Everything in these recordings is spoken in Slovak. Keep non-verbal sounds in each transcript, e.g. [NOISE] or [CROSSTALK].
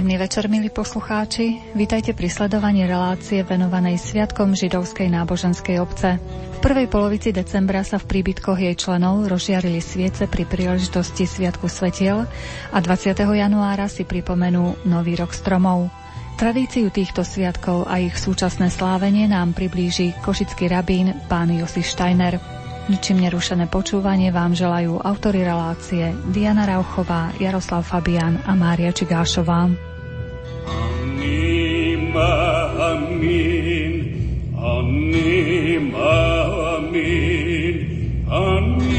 Príjemný večer, milí poslucháči. Vítajte pri sledovaní relácie venovanej Sviatkom židovskej náboženskej obce. V prvej polovici decembra sa v príbytkoch jej členov rozžiarili sviece pri príležitosti Sviatku svetiel a 20. januára si pripomenú Nový rok stromov. Tradíciu týchto sviatkov a ich súčasné slávenie nám priblíži košický rabín pán Josif Steiner. Ničím nerušené počúvanie vám želajú autory relácie Diana Rauchová, Jaroslav Fabian a Mária Čigášová. Amen. Amen. Amen.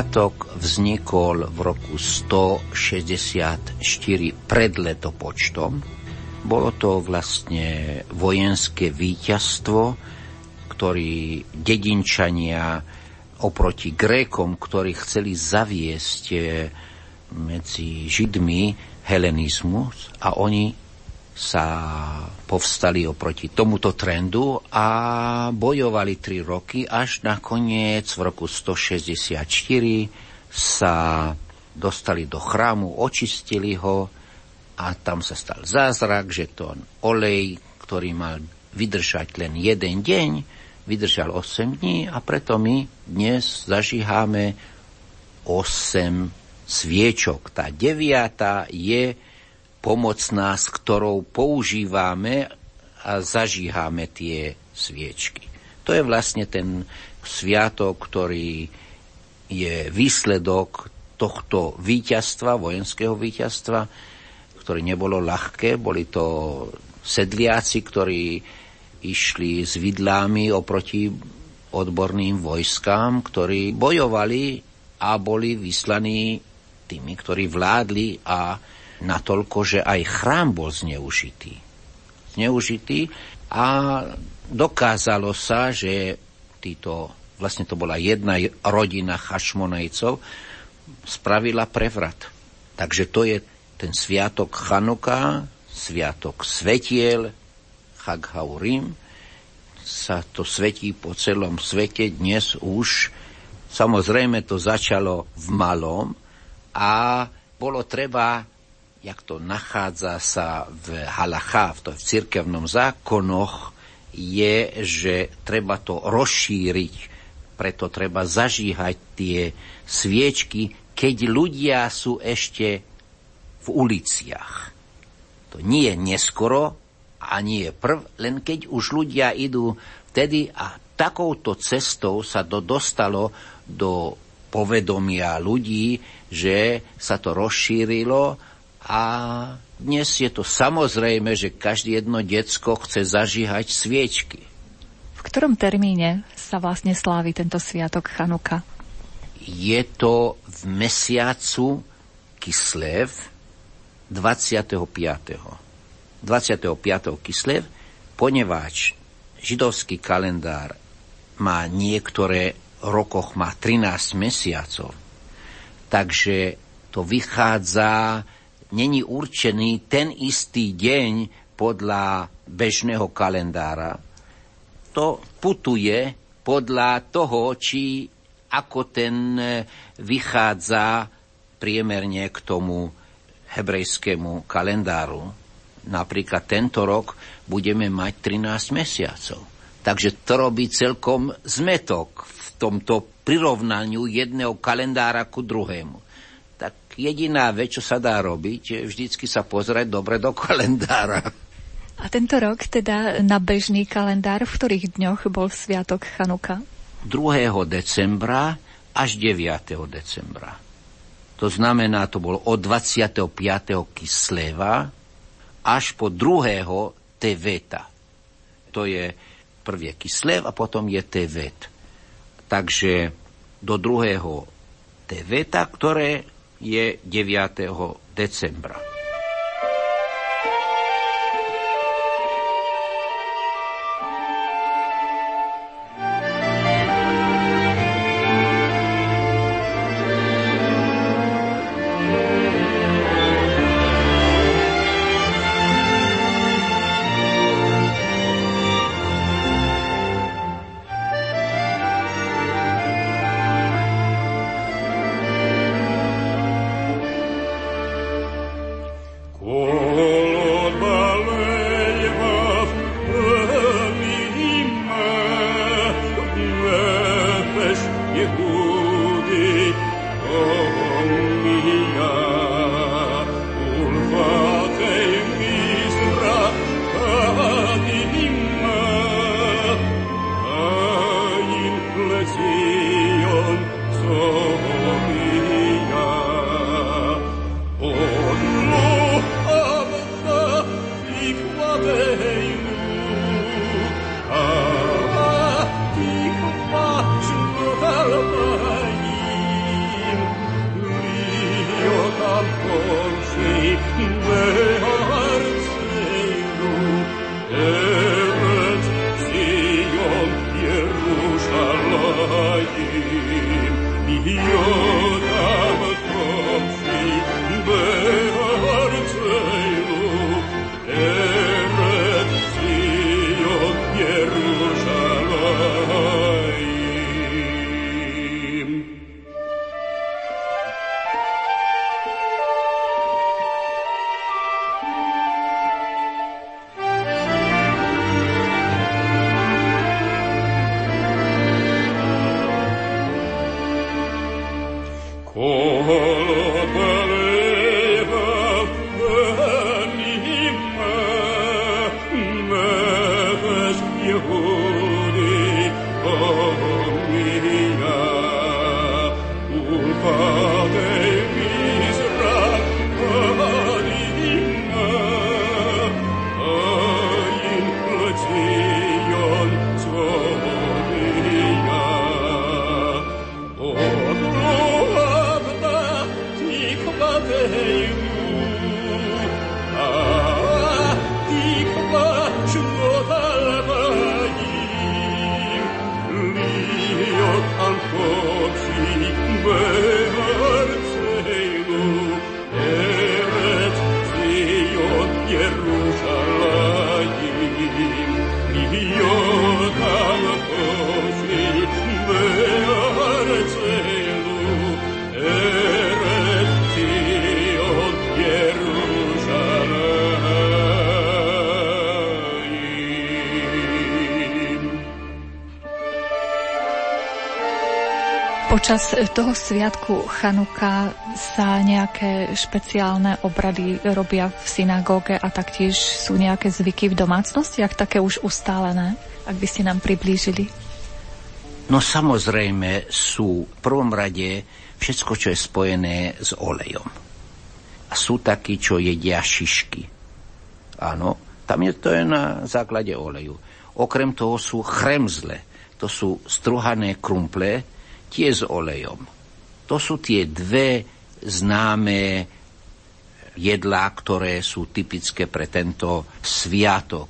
Sviatok vznikol v roku 164 pred letopočtom. Bolo to vlastne vojenské víťazstvo, ktorý dedinčania oproti Grékom, ktorí chceli zaviesť eh, medzi Židmi helenizmus a oni sa povstali oproti tomuto trendu a bojovali tri roky, až nakoniec v roku 164 sa dostali do chrámu, očistili ho a tam sa stal zázrak, že to olej, ktorý mal vydržať len jeden deň, vydržal 8 dní a preto my dnes zažíháme 8 sviečok. Tá deviata je pomocná, s ktorou používame a zažíhame tie sviečky. To je vlastne ten sviatok, ktorý je výsledok tohto víťazstva, vojenského víťazstva, ktoré nebolo ľahké. Boli to sedliaci, ktorí išli s vidlámi oproti odborným vojskám, ktorí bojovali a boli vyslaní tými, ktorí vládli a natoľko, že aj chrám bol zneužitý. Zneužitý a dokázalo sa, že títo, vlastne to bola jedna rodina Chašmonejcov, spravila prevrat. Takže to je ten sviatok Chanuka, sviatok svetiel, Chag Haurim, sa to svetí po celom svete dnes už. Samozrejme to začalo v malom a bolo treba jak to nachádza sa v halacha, v, to, v cirkevnom zákonoch, je, že treba to rozšíriť, preto treba zažíhať tie sviečky, keď ľudia sú ešte v uliciach. To nie je neskoro a nie je prv, len keď už ľudia idú vtedy a takouto cestou sa to dostalo do povedomia ľudí, že sa to rozšírilo a dnes je to samozrejme, že každé jedno decko chce zažíhať sviečky. V ktorom termíne sa vlastne slávi tento sviatok Chanuka? Je to v mesiacu Kislev 25. 25. Kislev, poneváč židovský kalendár má niektoré rokoch má 13 mesiacov, takže to vychádza, není určený ten istý deň podľa bežného kalendára. To putuje podľa toho, či ako ten vychádza priemerne k tomu hebrejskému kalendáru. Napríklad tento rok budeme mať 13 mesiacov. Takže to robí celkom zmetok v tomto prirovnaniu jedného kalendára ku druhému. Jediná vec, čo sa dá robiť, je vždycky sa pozrieť dobre do kalendára. A tento rok teda na bežný kalendár, v ktorých dňoch bol sviatok Chanuka? 2. decembra až 9. decembra. To znamená, to bolo od 25. Kisleva až po 2. Teveta. To je prvý Kislev a potom je Tevet. Takže do druhého Teveta, ktoré je 9. decembra. 우리 어미야. 울파 Počas toho sviatku Chanuka sa nejaké špeciálne obrady robia v synagóge a taktiež sú nejaké zvyky v domácnostiach, také už ustálené, ak by ste nám priblížili. No samozrejme sú v prvom rade všetko, čo je spojené s olejom. A sú takí, čo jedia šišky. Áno, tam je to je na základe oleju. Okrem toho sú chremzle, to sú struhané krumple, tie s olejom. To sú tie dve známe jedlá, ktoré sú typické pre tento sviatok.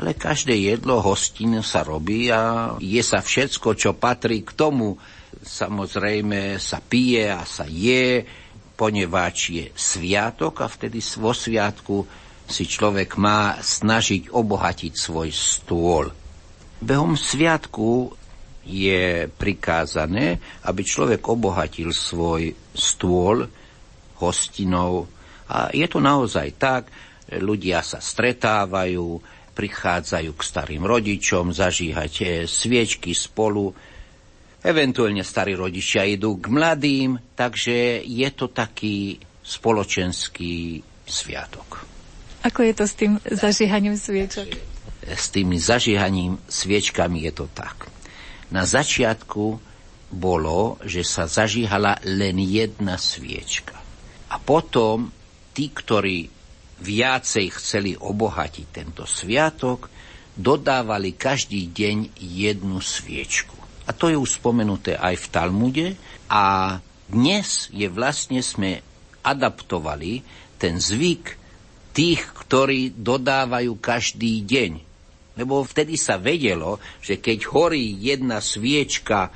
Ale každé jedlo hostin sa robí a je sa všetko, čo patrí k tomu. Samozrejme sa pije a sa je, poneváč je sviatok a vtedy vo sviatku si človek má snažiť obohatiť svoj stôl. Behom sviatku je prikázané, aby človek obohatil svoj stôl hostinou. A je to naozaj tak, ľudia sa stretávajú, prichádzajú k starým rodičom, zažíhať sviečky spolu, eventuálne starí rodičia idú k mladým, takže je to taký spoločenský sviatok. Ako je to s tým zažíhaním sviečok? S tými zažíhaním sviečkami je to tak. Na začiatku bolo, že sa zažíhala len jedna sviečka. A potom tí, ktorí viacej chceli obohatiť tento sviatok, dodávali každý deň jednu sviečku. A to je už spomenuté aj v Talmude. A dnes je vlastne sme adaptovali ten zvyk tých, ktorí dodávajú každý deň. Lebo vtedy sa vedelo, že keď horí jedna sviečka,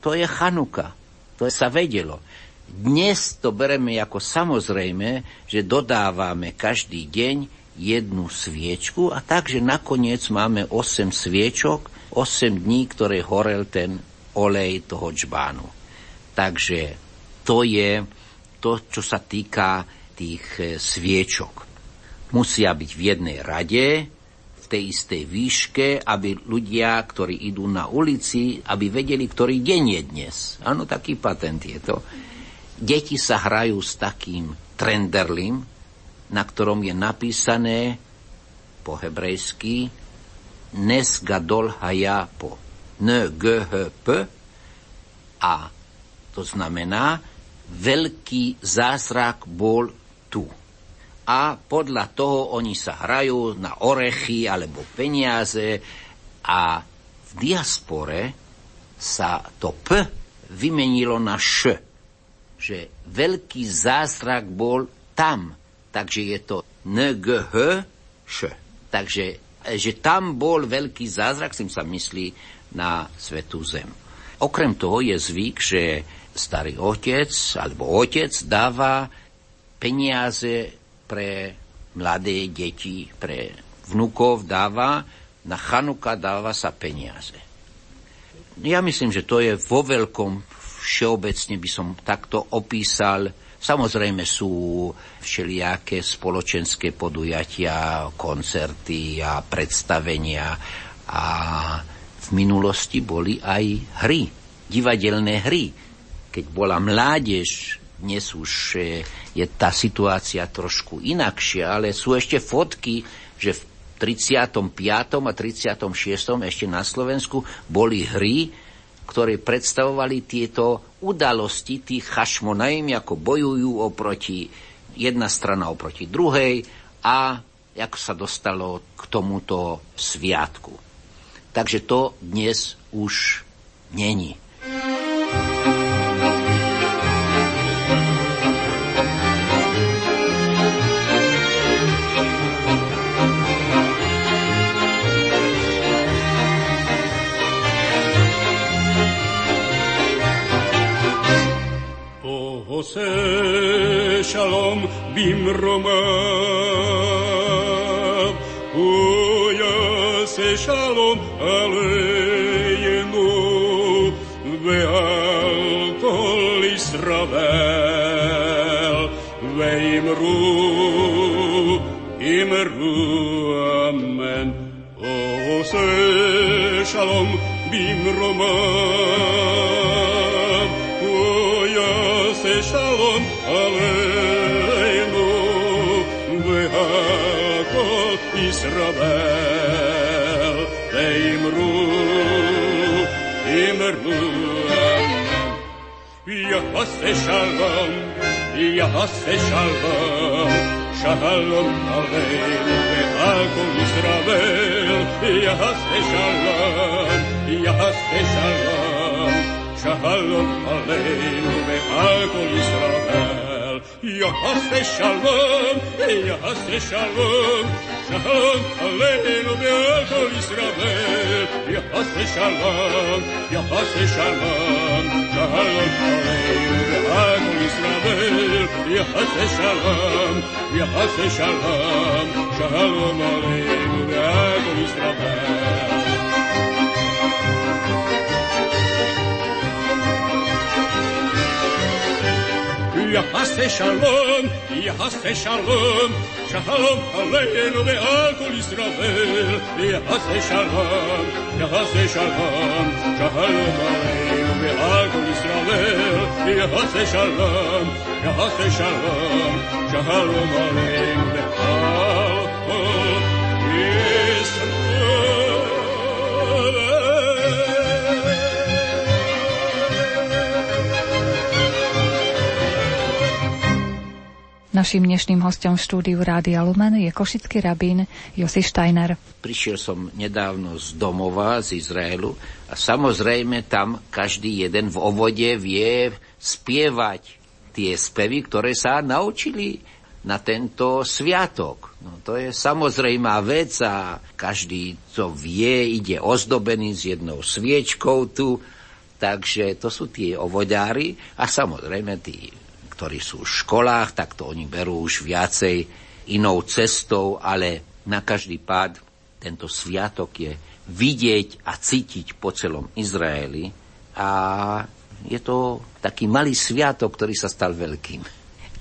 to je chanuka. To sa vedelo. Dnes to bereme ako samozrejme, že dodávame každý deň jednu sviečku a takže nakoniec máme 8 sviečok, 8 dní, ktoré horel ten olej toho džbánu. Takže to je to, čo sa týka tých e, sviečok. Musia byť v jednej rade, tej istej výške, aby ľudia, ktorí idú na ulici, aby vedeli, ktorý deň je dnes. Áno, taký patent je to. Deti sa hrajú s takým trenderlim, na ktorom je napísané po hebrejsky Nes gadol hayapo. N g h p a to znamená veľký zázrak bol tu a podľa toho oni sa hrajú na orechy alebo peniaze a v diaspore sa to P vymenilo na Š, že veľký zázrak bol tam, takže je to NGH Š. Takže že tam bol veľký zázrak, tým sa myslí na Svetú Zem. Okrem toho je zvyk, že starý otec alebo otec dáva peniaze pre mladé deti, pre vnúkov dáva, na Chanuka dáva sa peniaze. Ja myslím, že to je vo veľkom, všeobecne by som takto opísal. Samozrejme sú všelijaké spoločenské podujatia, koncerty a predstavenia a v minulosti boli aj hry, divadelné hry. Keď bola mládež dnes už e, je tá situácia trošku inakšia, ale sú ešte fotky, že v 35. a 36. ešte na Slovensku boli hry, ktoré predstavovali tieto udalosti tých chašmonajm, ako bojujú oproti jedna strana oproti druhej a ako sa dostalo k tomuto sviatku. Takže to dnes už není. עושה שלום במרומיו, הוא יעשה שלום עלינו ועל כל ישראל, ואמרו, אמרו אמן, עושה שלום במרומיו שלום עלינו ועל כל ישראל ואמרו אמרו יעשה שלום יעשה שלום שלום עלינו ועל כל ישראל יעשה שלום יעשה שלום שלום עלינו ועל כל ישראל יעשה שלום יעשה שלום שלום עלינו ועל כל ישראל יעשה שלום יעשה שלום שלום עלינו ועל כל ישראל יעשה שלום יעשה שלום שלום עלינו ועל כל ישראל יעשה שלום, יעשה שלום, שלום עלינו ועל כל ישראל. יעשה שלום, יעשה שלום, שלום עלינו ועל כל ישראל. יעשה שלום, יעשה שלום, שלום עלינו ועל כל Naším dnešným hostom v štúdiu Rádia Lumen je košický rabín Josi Steiner. Prišiel som nedávno z domova, z Izraelu a samozrejme tam každý jeden v ovode vie spievať tie spevy, ktoré sa naučili na tento sviatok. No, to je samozrejmá vec a každý to vie, ide ozdobený s jednou sviečkou tu, takže to sú tie ovodári a samozrejme tí ktorí sú v školách, tak to oni berú už viacej inou cestou, ale na každý pád tento sviatok je vidieť a cítiť po celom Izraeli a je to taký malý sviatok, ktorý sa stal veľkým.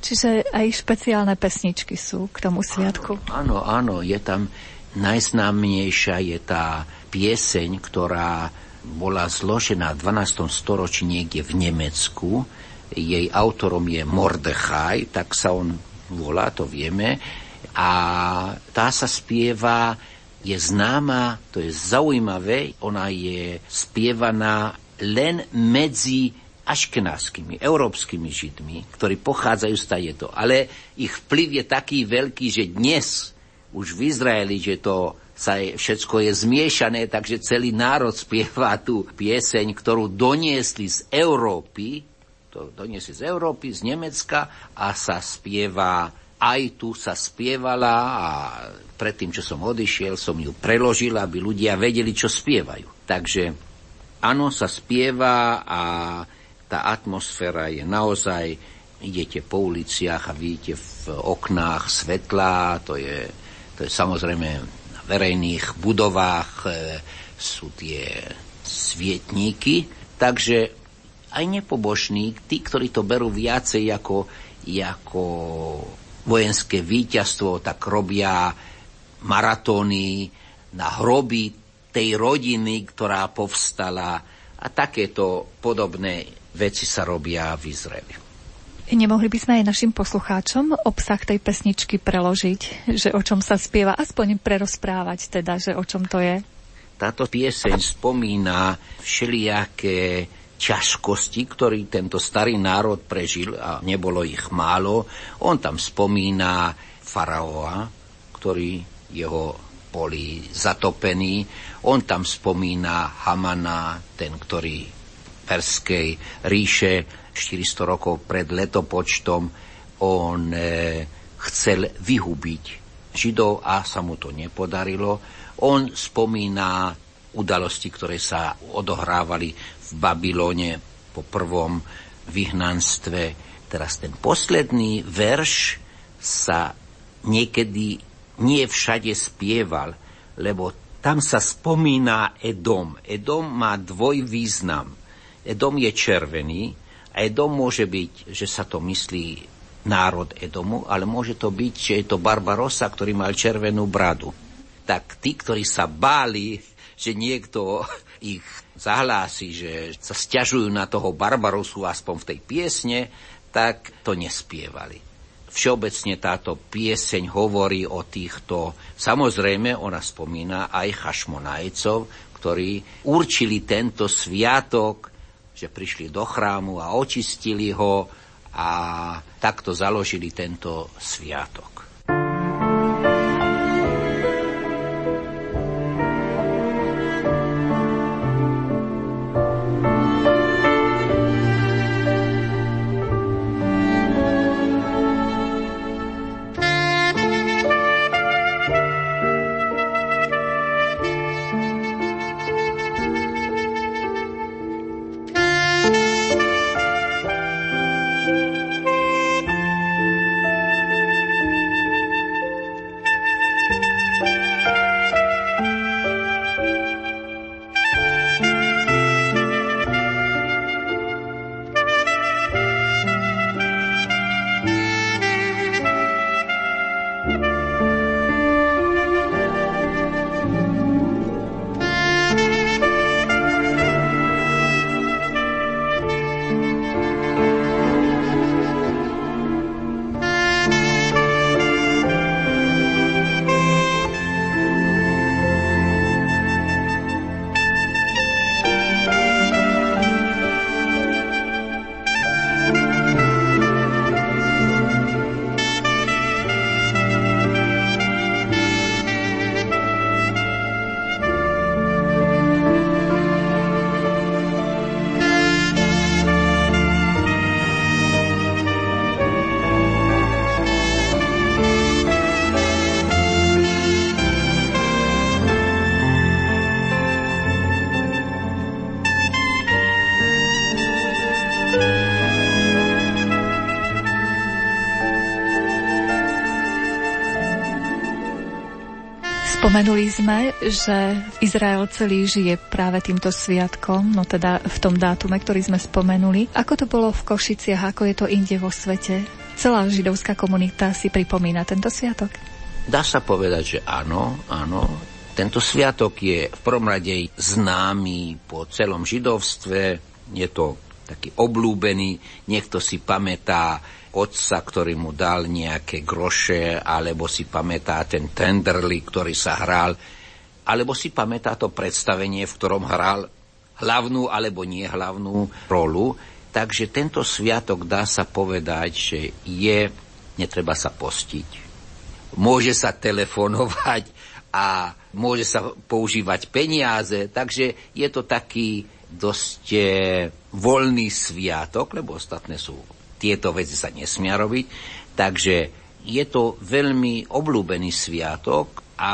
Čiže aj špeciálne pesničky sú k tomu sviatku. Áno, áno, áno je tam najznámnejšia je tá pieseň, ktorá bola zložená v 12. storočí niekde v Nemecku jej autorom je Mordechaj, tak sa on volá, to vieme. A tá sa spieva, je známa, to je zaujímavé, ona je spievaná len medzi aškenáskými, európskymi židmi, ktorí pochádzajú z tajeto. Ale ich vplyv je taký veľký, že dnes už v Izraeli, že to sa je, všetko je zmiešané, takže celý národ [LAUGHS] spieva tú pieseň, ktorú doniesli z Európy, to doniesli z Európy, z Nemecka a sa spieva aj tu sa spievala a predtým, čo som odišiel, som ju preložil, aby ľudia vedeli, čo spievajú. Takže áno, sa spieva a tá atmosféra je naozaj, idete po uliciach a vidíte v oknách svetlá, to je, to je samozrejme na verejných budovách e, sú tie svietníky, takže aj nepobožní, tí, ktorí to berú viacej ako, ako vojenské víťazstvo, tak robia maratóny na hroby tej rodiny, ktorá povstala a takéto podobné veci sa robia v Izraeli. Nemohli by sme aj našim poslucháčom obsah tej pesničky preložiť, že o čom sa spieva, aspoň prerozprávať teda, že o čom to je? Táto pieseň spomína všelijaké ťažkosti, ktorý tento starý národ prežil a nebolo ich málo. On tam spomína faraóa, ktorý jeho boli zatopení. On tam spomína Hamana, ten, ktorý Perskej ríše 400 rokov pred letopočtom on e, chcel vyhubiť Židov a sa mu to nepodarilo. On spomína udalosti, ktoré sa odohrávali v Babylone po prvom vyhnanstve. Teraz ten posledný verš sa niekedy nie všade spieval, lebo tam sa spomína Edom. Edom má dvoj význam. Edom je červený a Edom môže byť, že sa to myslí národ Edomu, ale môže to byť, že je to Barbarosa, ktorý mal červenú bradu. Tak tí, ktorí sa báli, že niekto [LAUGHS] ich zahlási, že sa stiažujú na toho Barbarosu aspoň v tej piesne, tak to nespievali. Všeobecne táto pieseň hovorí o týchto, samozrejme ona spomína aj chašmonajcov, ktorí určili tento sviatok, že prišli do chrámu a očistili ho a takto založili tento sviatok. Spomenuli sme, že Izrael celý žije práve týmto sviatkom, no teda v tom dátume, ktorý sme spomenuli. Ako to bolo v Košiciach, ako je to inde vo svete? Celá židovská komunita si pripomína tento sviatok? Dá sa povedať, že áno, áno. Tento sviatok je v prvom rade známy po celom židovstve. Je to taký oblúbený, niekto si pamätá otca, ktorý mu dal nejaké groše, alebo si pamätá ten tenderly, ktorý sa hral, alebo si pamätá to predstavenie, v ktorom hral hlavnú alebo nie hlavnú rolu. Takže tento sviatok dá sa povedať, že je, netreba sa postiť. Môže sa telefonovať a môže sa používať peniaze, takže je to taký dosť voľný sviatok, lebo ostatné sú tieto veci sa nesmia robiť. Takže je to veľmi obľúbený sviatok a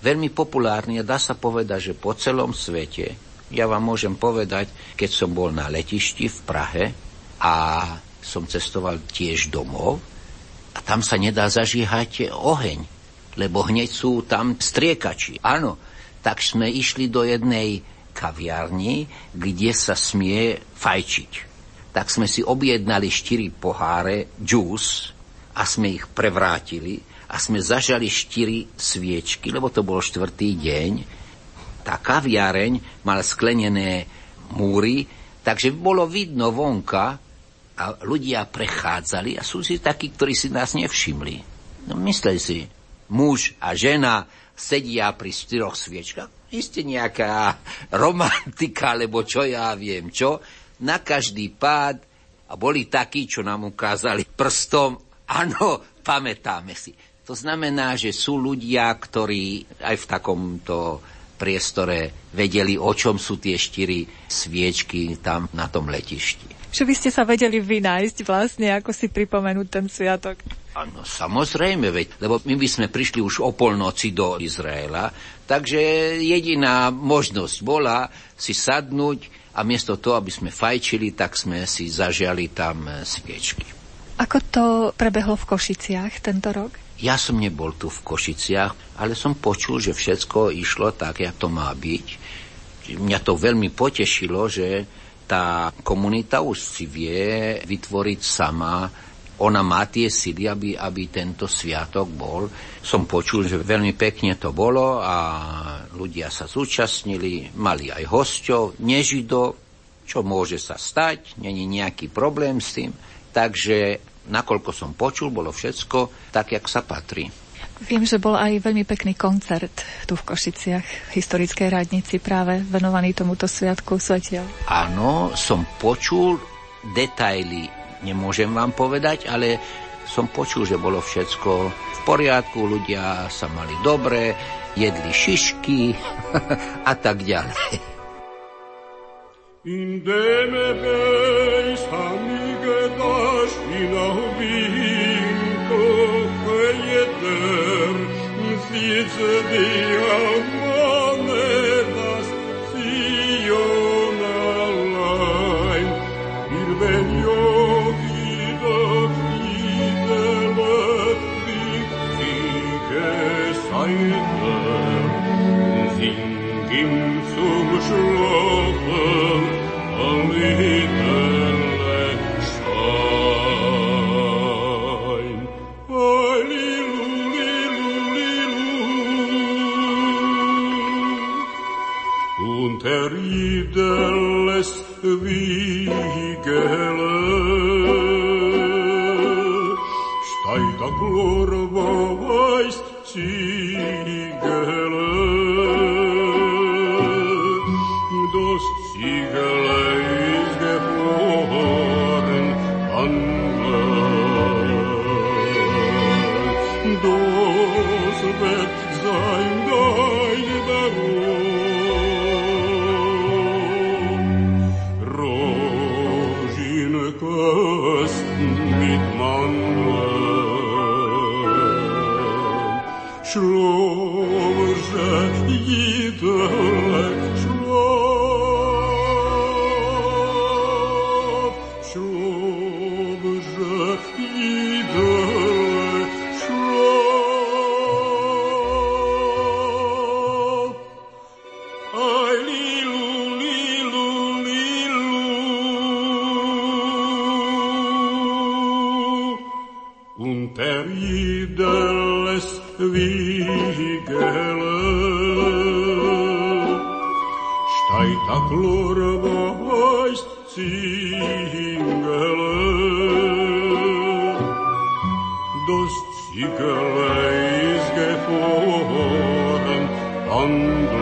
veľmi populárny a dá sa povedať, že po celom svete, ja vám môžem povedať, keď som bol na letišti v Prahe a som cestoval tiež domov a tam sa nedá zažíhať oheň, lebo hneď sú tam striekači. Áno, tak sme išli do jednej kaviarni, kde sa smie fajčiť tak sme si objednali štyri poháre džús a sme ich prevrátili a sme zažali štyri sviečky, lebo to bol štvrtý deň. Tá kaviareň mala sklenené múry, takže bolo vidno vonka a ľudia prechádzali a sú si takí, ktorí si nás nevšimli. No mysleli si, muž a žena sedia pri štyroch sviečkach. Isté nejaká romantika, alebo čo ja viem čo na každý pád a boli takí, čo nám ukázali prstom, áno, pamätáme si. To znamená, že sú ľudia, ktorí aj v takomto priestore vedeli, o čom sú tie štyri sviečky tam na tom letišti. Že by ste sa vedeli vynájsť vlastne, ako si pripomenúť ten sviatok. Áno, samozrejme, veď, lebo my by sme prišli už o polnoci do Izraela, takže jediná možnosť bola si sadnúť a miesto toho, aby sme fajčili, tak sme si zažiali tam e, sviečky. Ako to prebehlo v Košiciach tento rok? Ja som nebol tu v Košiciach, ale som počul, že všetko išlo tak, jak to má byť. Mňa to veľmi potešilo, že tá komunita už si vie vytvoriť sama ona má tie sily, aby, aby tento sviatok bol. Som počul, že veľmi pekne to bolo a ľudia sa zúčastnili, mali aj hostov, nežidov, čo môže sa stať, není nejaký problém s tým. Takže nakoľko som počul, bolo všetko tak, jak sa patrí. Viem, že bol aj veľmi pekný koncert tu v Košiciach, v historickej radnici, práve venovaný tomuto sviatku svetiel. Áno, som počul detaily, nemôžem vám povedať, ale som počul, že bolo všetko v poriadku, ľudia sa mali dobre, jedli šišky [LAUGHS] a tak ďalej. Indeme beis amige daš in vinko jeder sice dia maneras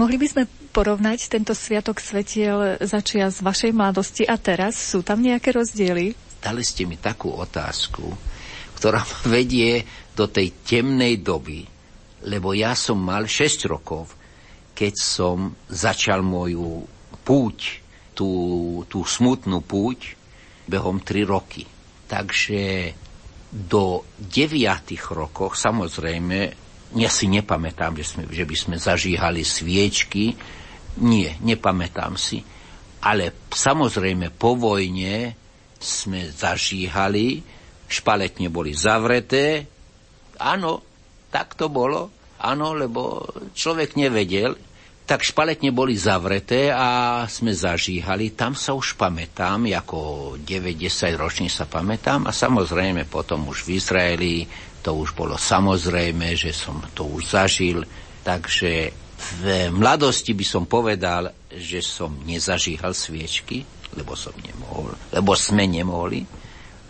mohli by sme porovnať tento sviatok svetiel začia z vašej mladosti a teraz? Sú tam nejaké rozdiely? Dali ste mi takú otázku, ktorá [LAUGHS] vedie do tej temnej doby, lebo ja som mal 6 rokov, keď som začal moju púť, tú, tú smutnú púť, behom 3 roky. Takže do 9 rokov, samozrejme, ja si nepamätám, že, sme, že by sme zažíhali sviečky. Nie, nepamätám si. Ale samozrejme po vojne sme zažíhali, špaletne boli zavreté. Áno, tak to bolo. Áno, lebo človek nevedel. Tak špaletne boli zavreté a sme zažíhali. Tam sa už pamätám, ako 9-10 ročný sa pamätám. A samozrejme potom už v Izraeli to už bolo samozrejme, že som to už zažil. Takže v mladosti by som povedal, že som nezažíhal sviečky, lebo som nemohol, lebo sme nemohli.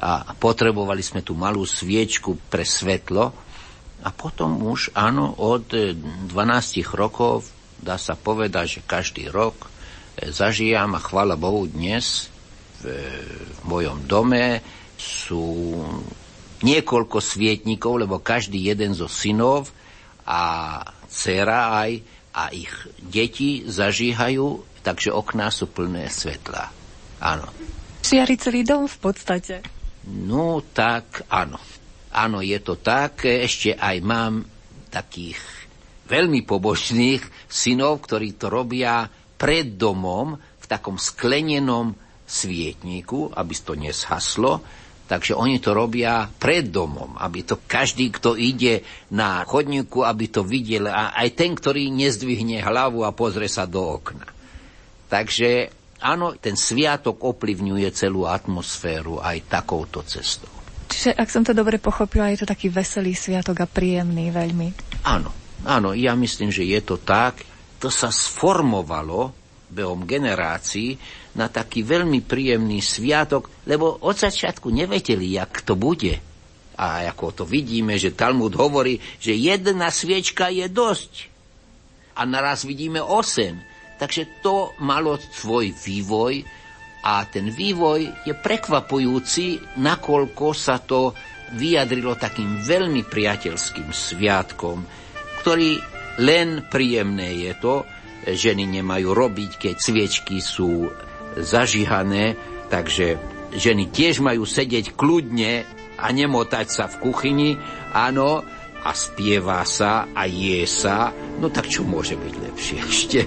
a potrebovali sme tú malú sviečku pre svetlo. A potom už, áno, od 12 rokov dá sa povedať, že každý rok e, zažijam a chvála Bohu dnes v, v mojom dome sú niekoľko svietnikov, lebo každý jeden zo synov a dcera aj a ich deti zažíhajú, takže okná sú plné svetla. Áno. Žiari celý dom v podstate. No tak áno. Áno, je to tak. Ešte aj mám takých veľmi pobožných synov, ktorí to robia pred domom v takom sklenenom svietniku, aby to neshaslo Takže oni to robia pred domom, aby to každý, kto ide na chodníku, aby to videl. A aj ten, ktorý nezdvihne hlavu a pozrie sa do okna. Takže áno, ten sviatok ovplyvňuje celú atmosféru aj takouto cestou. Čiže, ak som to dobre pochopila, je to taký veselý sviatok a príjemný veľmi. Áno, áno, ja myslím, že je to tak. To sa sformovalo behom generácií na taký veľmi príjemný sviatok, lebo od začiatku nevedeli, jak to bude. A ako to vidíme, že Talmud hovorí, že jedna sviečka je dosť. A naraz vidíme osem. Takže to malo svoj vývoj a ten vývoj je prekvapujúci, nakoľko sa to vyjadrilo takým veľmi priateľským sviatkom, ktorý len príjemné je to, ženy nemajú robiť, keď sviečky sú zažihané, takže ženy tiež majú sedieť kľudne a nemotať sa v kuchyni, áno, a spieva sa a je sa, no tak čo môže byť lepšie [LAUGHS] ešte?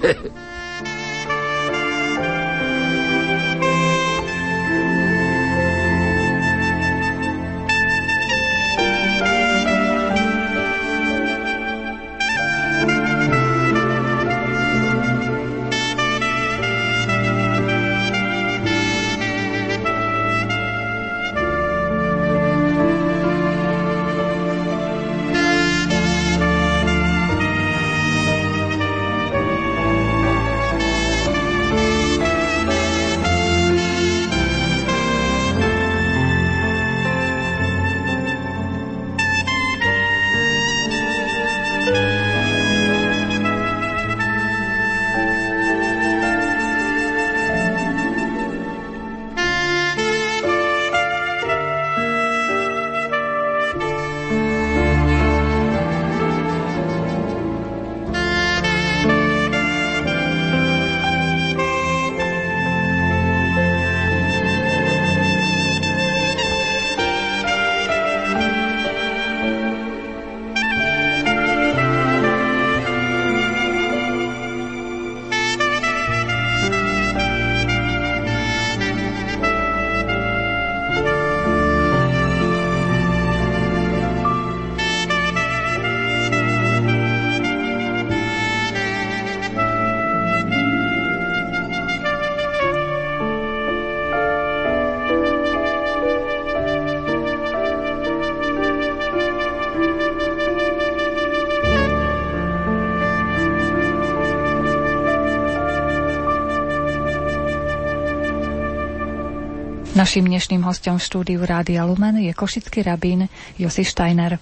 Naším dnešným hostom v štúdiu Rádia Lumen je košický rabín Josi Steiner.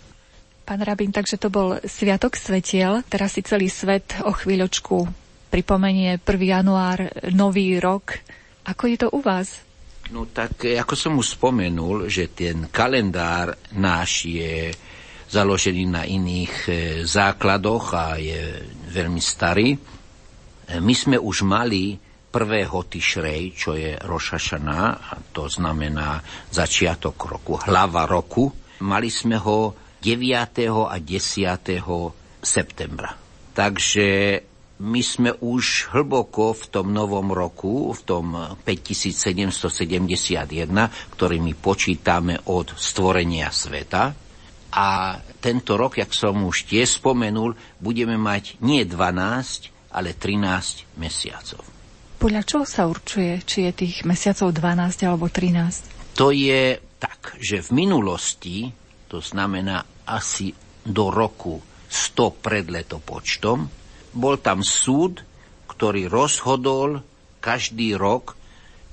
Pán rabín, takže to bol Sviatok svetiel, teraz si celý svet o chvíľočku pripomenie 1. január, nový rok. Ako je to u vás? No tak, eh, ako som už spomenul, že ten kalendár náš je založený na iných eh, základoch a je veľmi starý. Eh, my sme už mali prvého Tišrej, čo je Rošašana, a to znamená začiatok roku, hlava roku. Mali sme ho 9. a 10. septembra. Takže my sme už hlboko v tom novom roku, v tom 5771, ktorý my počítame od stvorenia sveta. A tento rok, jak som už tiež spomenul, budeme mať nie 12, ale 13 mesiacov. Podľa čoho sa určuje, či je tých mesiacov 12 alebo 13? To je tak, že v minulosti, to znamená asi do roku 100 pred letopočtom, bol tam súd, ktorý rozhodol každý rok,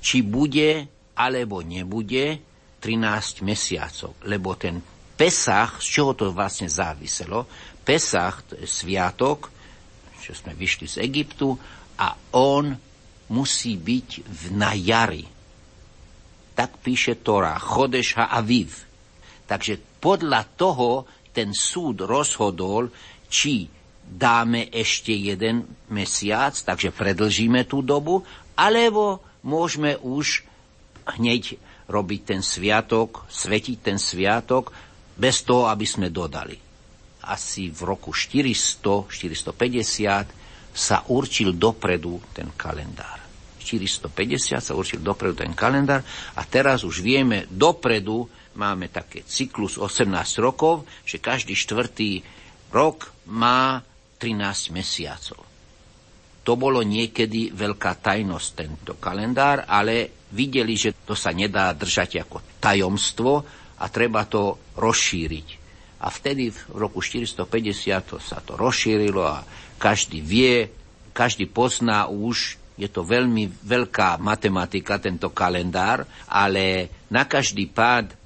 či bude alebo nebude 13 mesiacov, lebo ten Pesach, z čoho to vlastne záviselo? Pesach, to je sviatok, čo sme vyšli z Egyptu, a on musí byť v na jari. Tak píše Torá, Chodeš ha Aviv. Takže podľa toho ten súd rozhodol, či dáme ešte jeden mesiac, takže predlžíme tú dobu, alebo môžeme už hneď robiť ten sviatok, svetiť ten sviatok, bez toho, aby sme dodali. Asi v roku 400, 450 sa určil dopredu ten kalendár. 450 sa určil dopredu ten kalendár a teraz už vieme dopredu, máme také cyklus 18 rokov, že každý štvrtý rok má 13 mesiacov. To bolo niekedy veľká tajnosť, tento kalendár, ale videli, že to sa nedá držať ako tajomstvo a treba to rozšíriť. A vtedy v roku 450 to sa to rozšírilo a každý vie, každý pozná už, je to veľmi veľká matematika, tento kalendár, ale na každý pád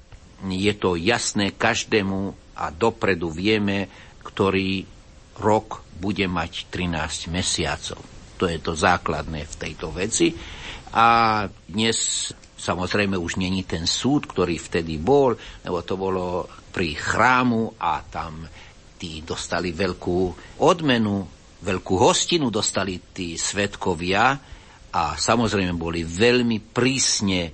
je to jasné každému a dopredu vieme, ktorý rok bude mať 13 mesiacov. To je to základné v tejto veci. A dnes samozrejme už není ten súd, ktorý vtedy bol, lebo to bolo pri chrámu a tam tí dostali veľkú odmenu, veľkú hostinu dostali tí svetkovia a samozrejme boli veľmi prísne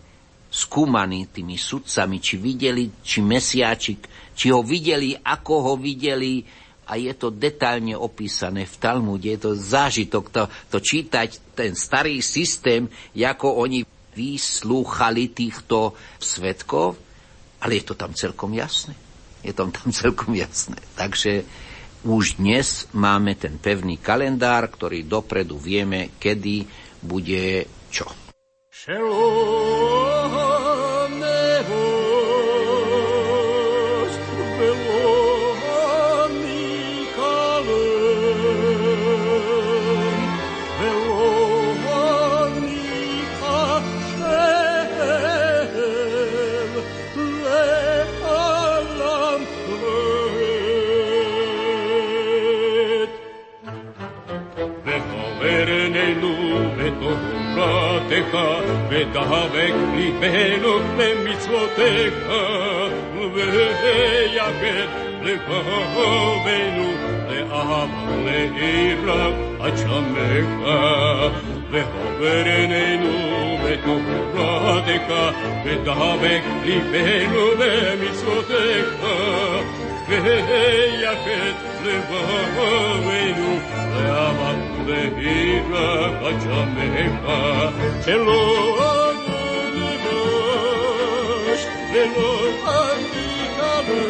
skúmaní tými sudcami, či videli, či mesiačik, či ho videli, ako ho videli, a je to detailne opísané v Talmude, je to zážitok to, to čítať, ten starý systém, ako oni vyslúchali týchto svetkov, ale je to tam celkom jasné. Je to tam [LAUGHS] celkom jasné. Takže už dnes máme ten pevný kalendár, ktorý dopredu vieme, kedy bude čo. ודבק ליבנו במצוותיך, ויגד לבבנו לאהב ולעירה עד שמך, והעבר עינינו בתורתך, ודבק ליבנו במצוותיך, yakıt rıvayru Leamat rehira kaçameha Çelo anımış Velo anıkanım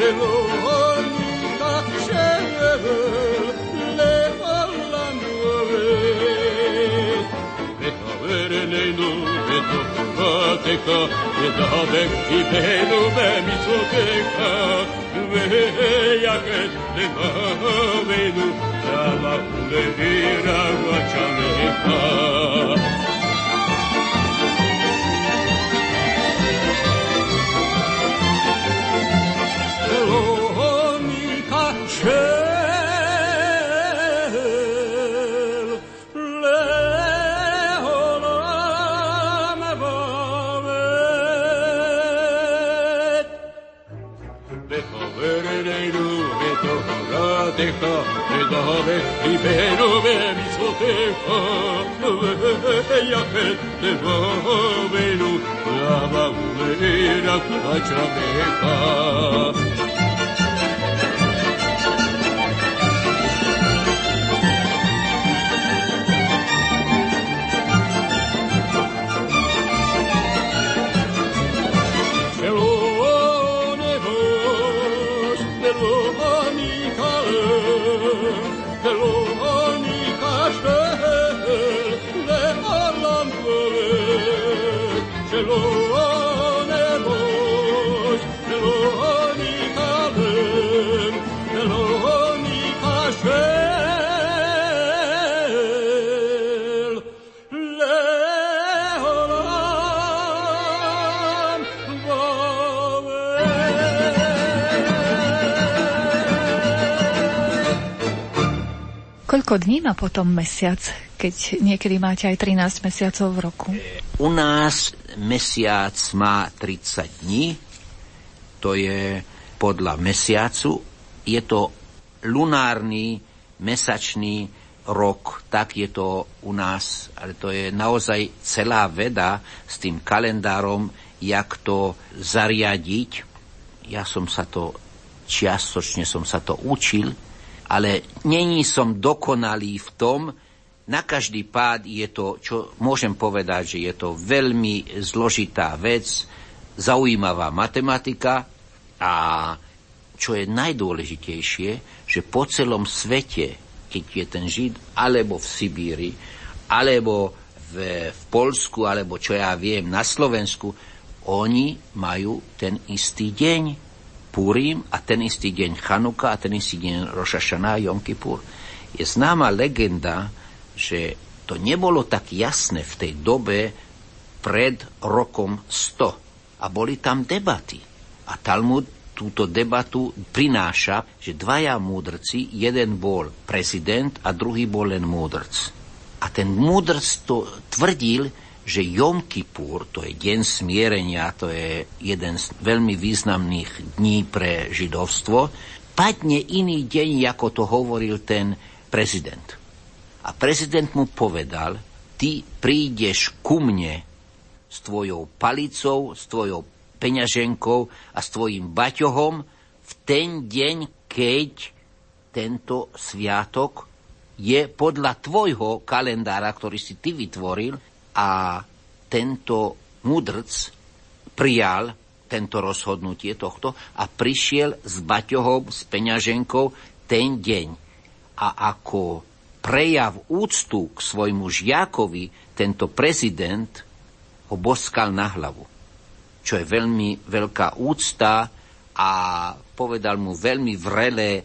Velo anıka şeverim Levallanırım Ve haber leylu ve בתורתך, ודבק ליבנו במצוותיך, ויגד לבבינו, למה ולעירה ותשמך. libero ve mi sotefa veya hette va velu lava ulera kaçra Koľko dní má potom mesiac, keď niekedy máte aj 13 mesiacov v roku? U nás mesiac má 30 dní, to je podľa mesiacu, je to lunárny mesačný rok, tak je to u nás, ale to je naozaj celá veda s tým kalendárom, jak to zariadiť. Ja som sa to, čiastočne som sa to učil, ale není som dokonalý v tom, na každý pád je to, čo môžem povedať, že je to veľmi zložitá vec, zaujímavá matematika a čo je najdôležitejšie, že po celom svete, keď je ten Žid, alebo v Sibíri, alebo v, v Polsku, alebo čo ja viem, na Slovensku, oni majú ten istý deň, Purim a ten istý deň Chanuka a ten istý deň Rošašana a Jom Kippur. Je známa legenda, že to nebolo tak jasné v tej dobe pred rokom 100. A boli tam debaty. A Talmud túto debatu prináša, že dvaja múdrci, jeden bol prezident a druhý bol len múdrc. A ten múdrc to tvrdil, že Jom Kippur, to je deň smierenia, to je jeden z veľmi významných dní pre židovstvo, padne iný deň, ako to hovoril ten prezident. A prezident mu povedal, ty prídeš ku mne s tvojou palicou, s tvojou peňaženkou a s tvojim baťohom v ten deň, keď tento sviatok je podľa tvojho kalendára, ktorý si ty vytvoril a tento mudrc prijal tento rozhodnutie tohto a prišiel s baťohom, s peňaženkou ten deň. A ako prejav úctu k svojmu žiakovi tento prezident ho boskal na hlavu čo je veľmi veľká úcta a povedal mu veľmi vrelé e,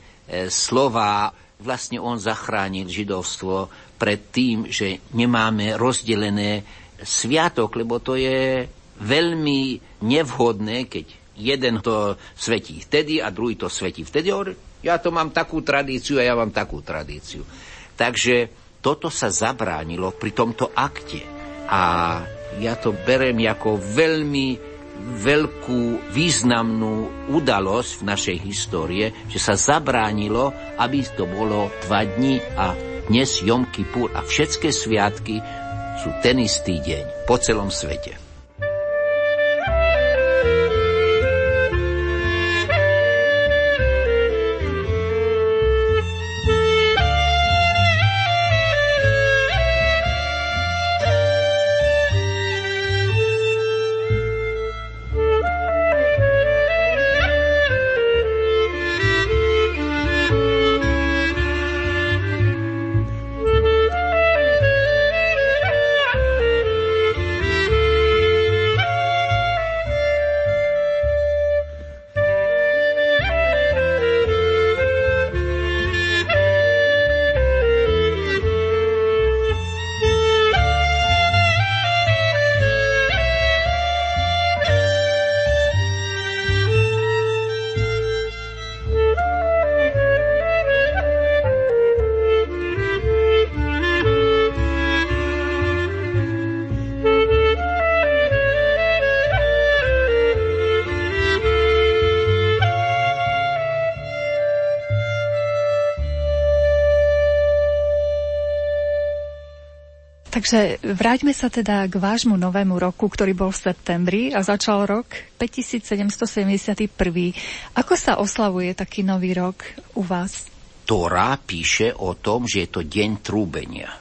slova. Vlastne on zachránil židovstvo pred tým, že nemáme rozdelené sviatok, lebo to je veľmi nevhodné, keď jeden to svetí vtedy a druhý to svetí vtedy. Ja to mám takú tradíciu a ja mám takú tradíciu. Takže toto sa zabránilo pri tomto akte. A ja to berem ako veľmi veľkú významnú udalosť v našej histórie, že sa zabránilo, aby to bolo dva dní a dnes Jom Kippur a všetké sviatky sú ten istý deň po celom svete. Takže vráťme sa teda k vášmu novému roku, ktorý bol v septembri a začal rok 5771. Ako sa oslavuje taký nový rok u vás? Tóra píše o tom, že je to deň trúbenia.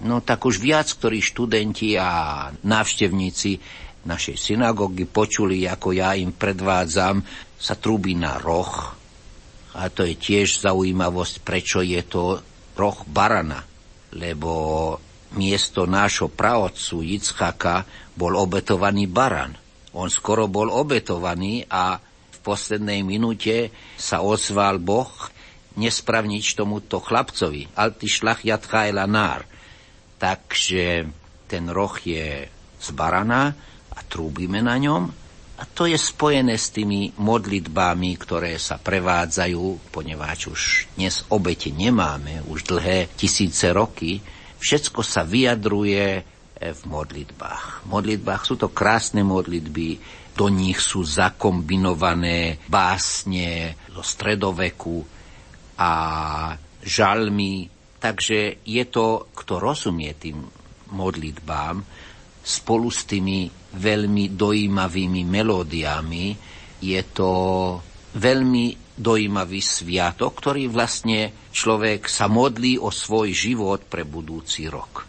No tak už viac, ktorí študenti a návštevníci našej synagógy počuli, ako ja im predvádzam, sa trúbi na roh. A to je tiež zaujímavosť, prečo je to roh barana. Lebo miesto nášho praotcu Jitzchaka bol obetovaný baran. On skoro bol obetovaný a v poslednej minúte sa ozval Boh nespravnič tomuto chlapcovi. Alti šlach jatcha elanár. Takže ten roh je z barana a trúbime na ňom a to je spojené s tými modlitbami, ktoré sa prevádzajú, poneváč už dnes obete nemáme, už dlhé tisíce roky. Všetko sa vyjadruje e, v modlitbách. V modlitbách sú to krásne modlitby, do nich sú zakombinované básne zo stredoveku a žalmy. Takže je to, kto rozumie tým modlitbám, spolu s tými veľmi dojímavými melódiami. Je to veľmi dojímavý sviatok, ktorý vlastne človek sa modlí o svoj život pre budúci rok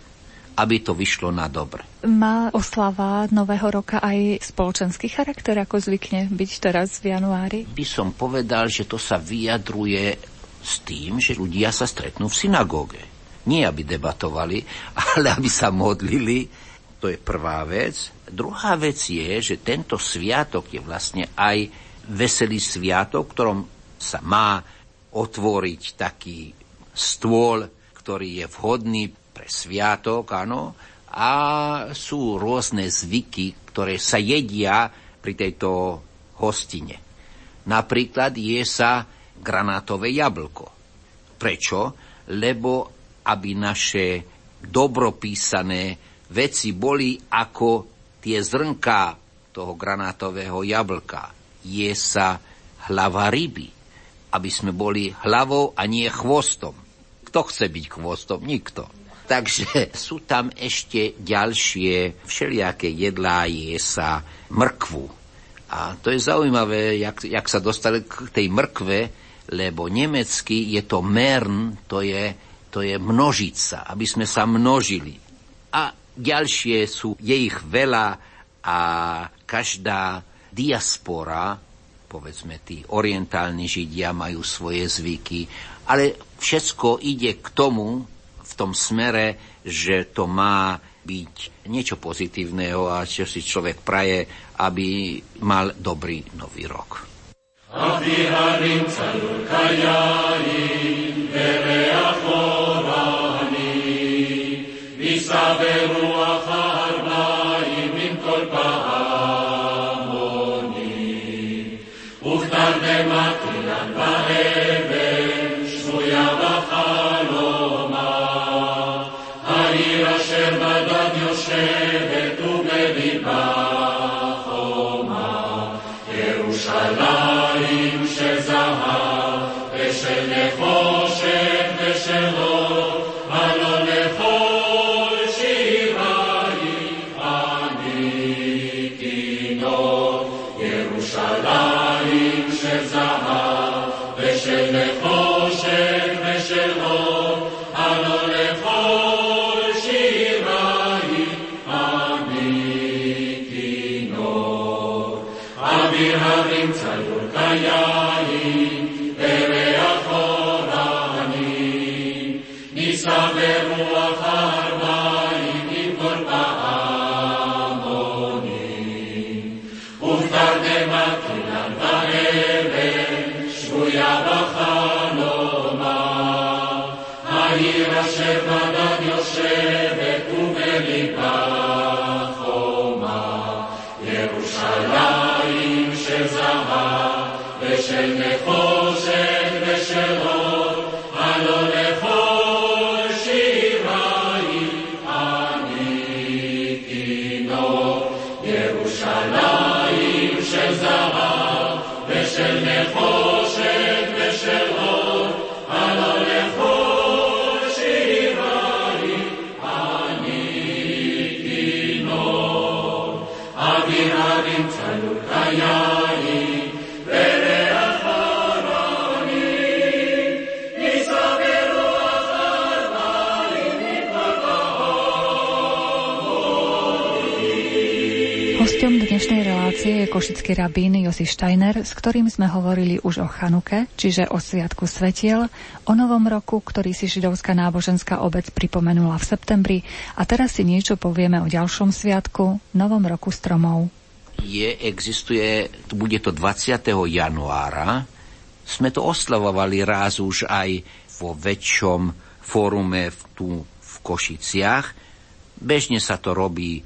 aby to vyšlo na dobre. Má oslava Nového roka aj spoločenský charakter, ako zvykne byť teraz v januári? By som povedal, že to sa vyjadruje s tým, že ľudia sa stretnú v synagóge. Nie, aby debatovali, [LAUGHS] ale aby sa modlili to je prvá vec. Druhá vec je, že tento sviatok je vlastne aj veselý sviatok, ktorom sa má otvoriť taký stôl, ktorý je vhodný pre sviatok, áno, a sú rôzne zvyky, ktoré sa jedia pri tejto hostine. Napríklad je sa granátové jablko. Prečo? Lebo aby naše dobropísané veci boli ako tie zrnká toho granátového jablka. Je sa hlava ryby, aby sme boli hlavou a nie chvostom. Kto chce byť chvostom? Nikto. Takže [LAUGHS] sú tam ešte ďalšie všelijaké jedlá, je sa mrkvu. A to je zaujímavé, jak, jak sa dostali k tej mrkve, lebo nemecky je to mern, to je, to je množica, aby sme sa množili. A ďalšie sú, je ich veľa a každá diaspora, povedzme tí orientálni židia majú svoje zvyky, ale všetko ide k tomu v tom smere, že to má byť niečo pozitívneho a čo si človek praje, aby mal dobrý nový rok. Aviharim dnešnej košický rabín Josi Steiner, s ktorým sme hovorili už o Chanuke, čiže o Sviatku Svetiel, o Novom roku, ktorý si židovská náboženská obec pripomenula v septembri a teraz si niečo povieme o ďalšom sviatku, Novom roku stromov. Je, existuje, bude to 20. januára, sme to oslavovali raz už aj vo väčšom fórume v, tu v Košiciach. Bežne sa to robí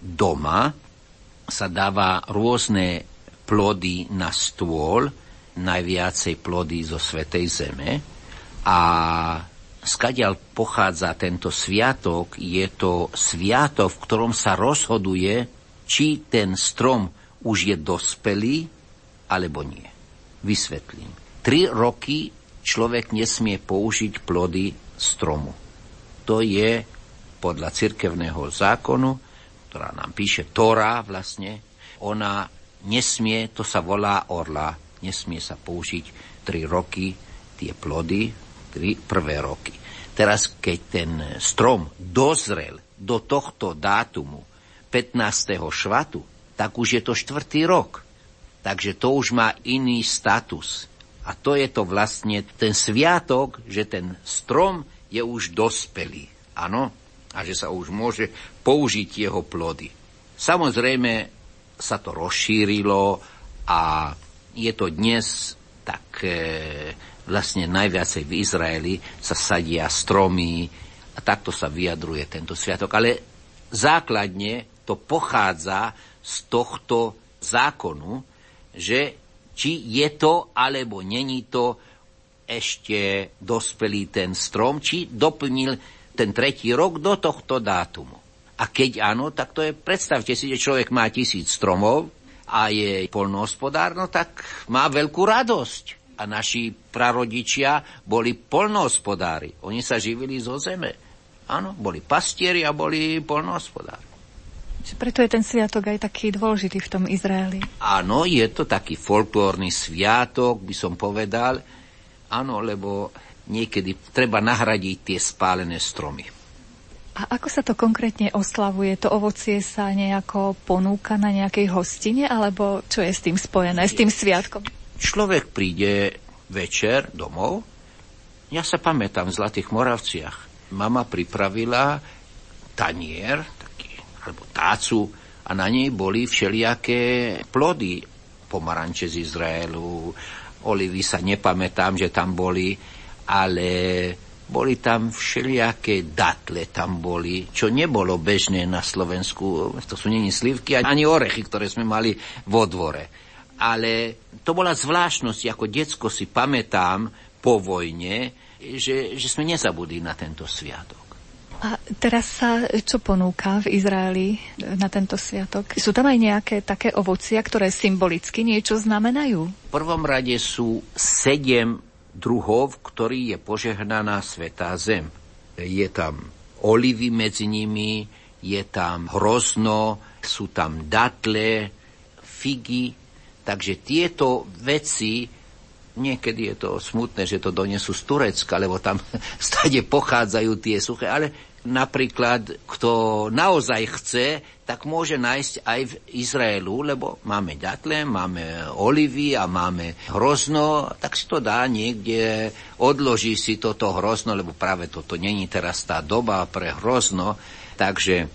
doma, sa dáva rôzne plody na stôl, najviacej plody zo Svetej Zeme. A skadiaľ pochádza tento sviatok, je to sviatok, v ktorom sa rozhoduje, či ten strom už je dospelý, alebo nie. Vysvetlím. Tri roky človek nesmie použiť plody stromu. To je podľa cirkevného zákonu, ktorá nám píše Tora vlastne, ona nesmie, to sa volá orla, nesmie sa použiť 3 roky tie plody, 3 prvé roky. Teraz, keď ten strom dozrel do tohto dátumu 15. švatu, tak už je to štvrtý rok. Takže to už má iný status. A to je to vlastne ten sviatok, že ten strom je už dospelý. Áno? A že sa už môže použiť jeho plody. Samozrejme, sa to rozšírilo a je to dnes tak e, vlastne najviacej v Izraeli sa sadia stromy a takto sa vyjadruje tento sviatok. Ale základne to pochádza z tohto zákonu, že či je to alebo není to ešte dospelý ten strom, či doplnil ten tretí rok do tohto dátumu. A keď áno, tak to je, predstavte si, že človek má tisíc stromov a je polnohospodár, no tak má veľkú radosť. A naši prarodičia boli polnohospodári. Oni sa živili zo zeme. Áno, boli pastieri a boli polnohospodári. Preto je ten sviatok aj taký dôležitý v tom Izraeli. Áno, je to taký folklórny sviatok, by som povedal. Áno, lebo niekedy treba nahradiť tie spálené stromy. A ako sa to konkrétne oslavuje? To ovocie sa nejako ponúka na nejakej hostine, alebo čo je s tým spojené, s tým sviatkom? Človek príde večer domov. Ja sa pamätám v Zlatých Moravciach. Mama pripravila tanier, taký, alebo tácu, a na nej boli všelijaké plody. Pomaranče z Izraelu, olivy sa nepamätám, že tam boli, ale boli tam všelijaké datle tam boli, čo nebolo bežné na Slovensku. To sú není slivky ani orechy, ktoré sme mali vo dvore. Ale to bola zvláštnosť, ako decko si pamätám po vojne, že, že sme nezabudli na tento sviatok. A teraz sa čo ponúka v Izraeli na tento sviatok? Sú tam aj nejaké také ovocia, ktoré symbolicky niečo znamenajú? V prvom rade sú sedem druhov, ktorý je požehnaná svetá zem. Je tam olivy medzi nimi, je tam hrozno, sú tam datle, figy, takže tieto veci, niekedy je to smutné, že to donesú z Turecka, lebo tam [LAUGHS] stade pochádzajú tie suché, ale napríklad, kto naozaj chce, tak môže nájsť aj v Izraelu, lebo máme ďatle, máme olivy a máme hrozno, tak si to dá niekde, odloží si toto hrozno, lebo práve toto není teraz tá doba pre hrozno, takže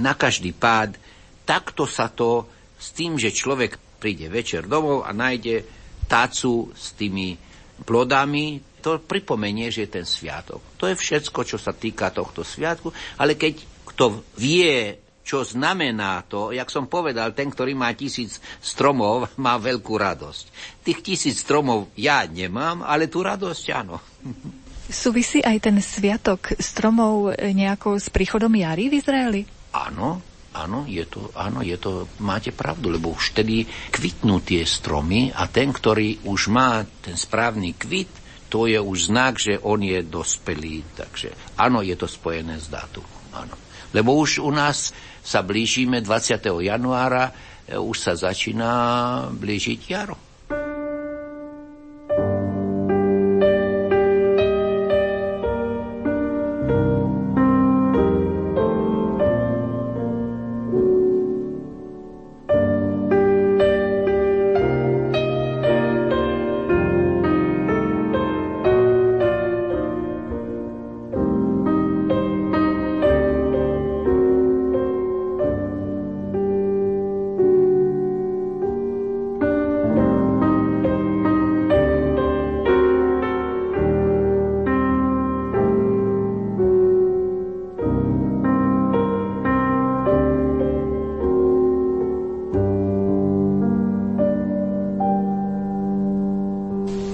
na každý pád takto sa to s tým, že človek príde večer domov a nájde tácu s tými plodami, to pripomenie, že je ten sviatok. To je všetko, čo sa týka tohto sviatku, ale keď kto vie, čo znamená to, jak som povedal, ten, ktorý má tisíc stromov, [LAUGHS] má veľkú radosť. Tých tisíc stromov ja nemám, ale tú radosť áno. [LAUGHS] Súvisí aj ten sviatok stromov nejako s príchodom jary v Izraeli? Áno, Áno, je to, áno, je to, máte pravdu, lebo už vtedy kvitnú tie stromy a ten, ktorý už má ten správny kvit, to je už znak, že on je dospelý. Takže áno, je to spojené s dátumom. Áno. Lebo už u nás sa blížime 20. januára, e, už sa začína blížiť jaro.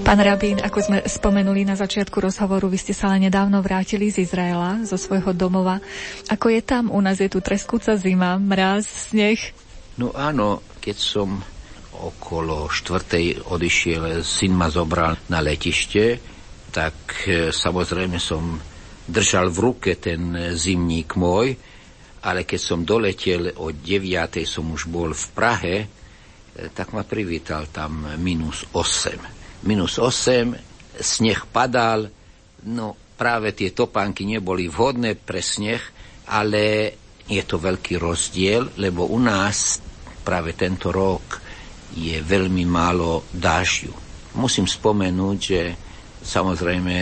Pán Rabín, ako sme spomenuli na začiatku rozhovoru, vy ste sa ale nedávno vrátili z Izraela, zo svojho domova. Ako je tam? U nás je tu treskúca zima, mráz, sneh. No áno, keď som okolo štvrtej odišiel, syn ma zobral na letište, tak e, samozrejme som držal v ruke ten zimník môj, ale keď som doletel o 9. som už bol v Prahe, e, tak ma privítal tam minus 8 minus 8, sneh padal, no práve tie topánky neboli vhodné pre sneh, ale je to veľký rozdiel, lebo u nás práve tento rok je veľmi málo dážďu. Musím spomenúť, že samozrejme,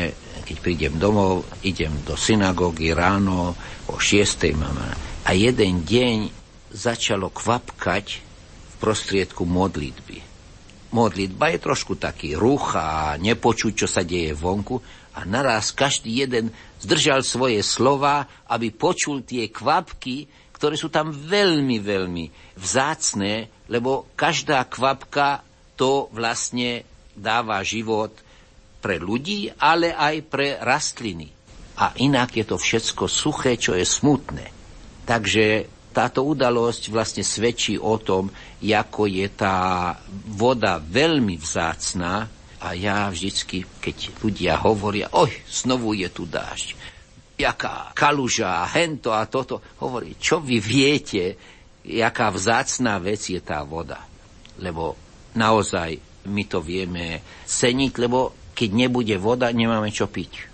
keď prídem domov, idem do synagógy ráno o 6. mama a jeden deň začalo kvapkať v prostriedku modlitby modlitba je trošku taký ruch a nepočuť, čo sa deje vonku a naraz každý jeden zdržal svoje slova, aby počul tie kvapky, ktoré sú tam veľmi, veľmi vzácné, lebo každá kvapka to vlastne dáva život pre ľudí, ale aj pre rastliny. A inak je to všetko suché, čo je smutné. Takže táto udalosť vlastne svedčí o tom, ako je tá voda veľmi vzácná a ja vždycky, keď ľudia hovoria, oj, znovu je tu dážď, jaká kaluža, hento a toto, hovorí, čo vy viete, jaká vzácná vec je tá voda. Lebo naozaj my to vieme ceniť, lebo keď nebude voda, nemáme čo piť.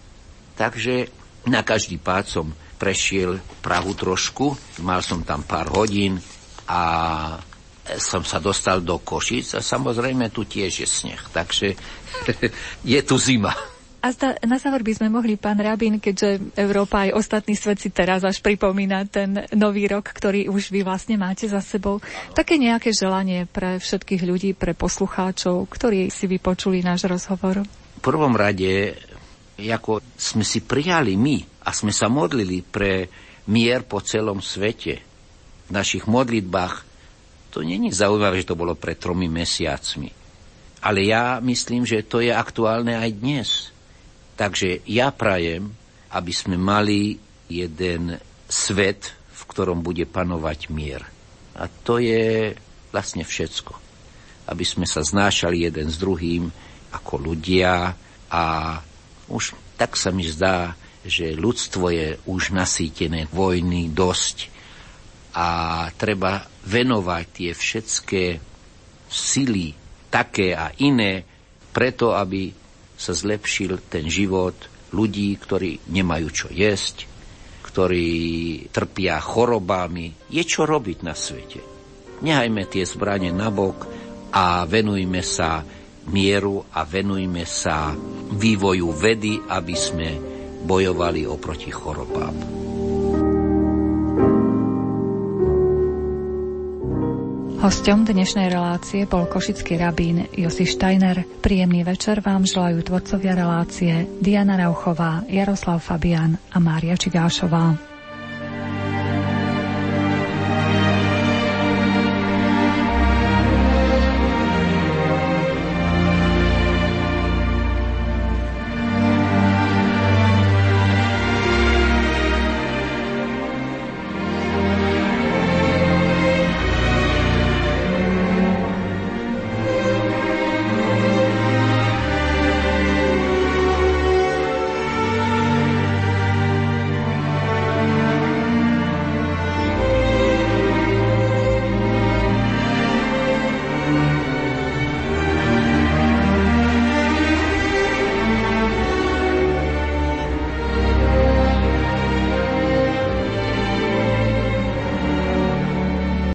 Takže na každý pád som prešiel Prahu trošku, mal som tam pár hodín a som sa dostal do Košic a samozrejme tu tiež je sneh, takže [LAUGHS] je tu zima. A zda, na záver by sme mohli, pán Rabín, keďže Európa aj ostatný svet si teraz až pripomína ten nový rok, ktorý už vy vlastne máte za sebou, také nejaké želanie pre všetkých ľudí, pre poslucháčov, ktorí si vypočuli náš rozhovor? V prvom rade, ako sme si prijali my a sme sa modlili pre mier po celom svete. V našich modlitbách to není zaujímavé, že to bolo pred tromi mesiacmi. Ale ja myslím, že to je aktuálne aj dnes. Takže ja prajem, aby sme mali jeden svet, v ktorom bude panovať mier. A to je vlastne všetko. Aby sme sa znášali jeden s druhým ako ľudia a už tak sa mi zdá, že ľudstvo je už nasýtené vojny dosť a treba venovať tie všetké sily, také a iné, preto aby sa zlepšil ten život ľudí, ktorí nemajú čo jesť, ktorí trpia chorobami. Je čo robiť na svete. Nehajme tie zbranie nabok a venujme sa mieru a venujme sa vývoju vedy, aby sme bojovali oproti chorobám. Hosťom dnešnej relácie bol košický rabín Josi Steiner. Príjemný večer vám želajú tvorcovia relácie Diana Rauchová, Jaroslav Fabian a Mária Čigášová.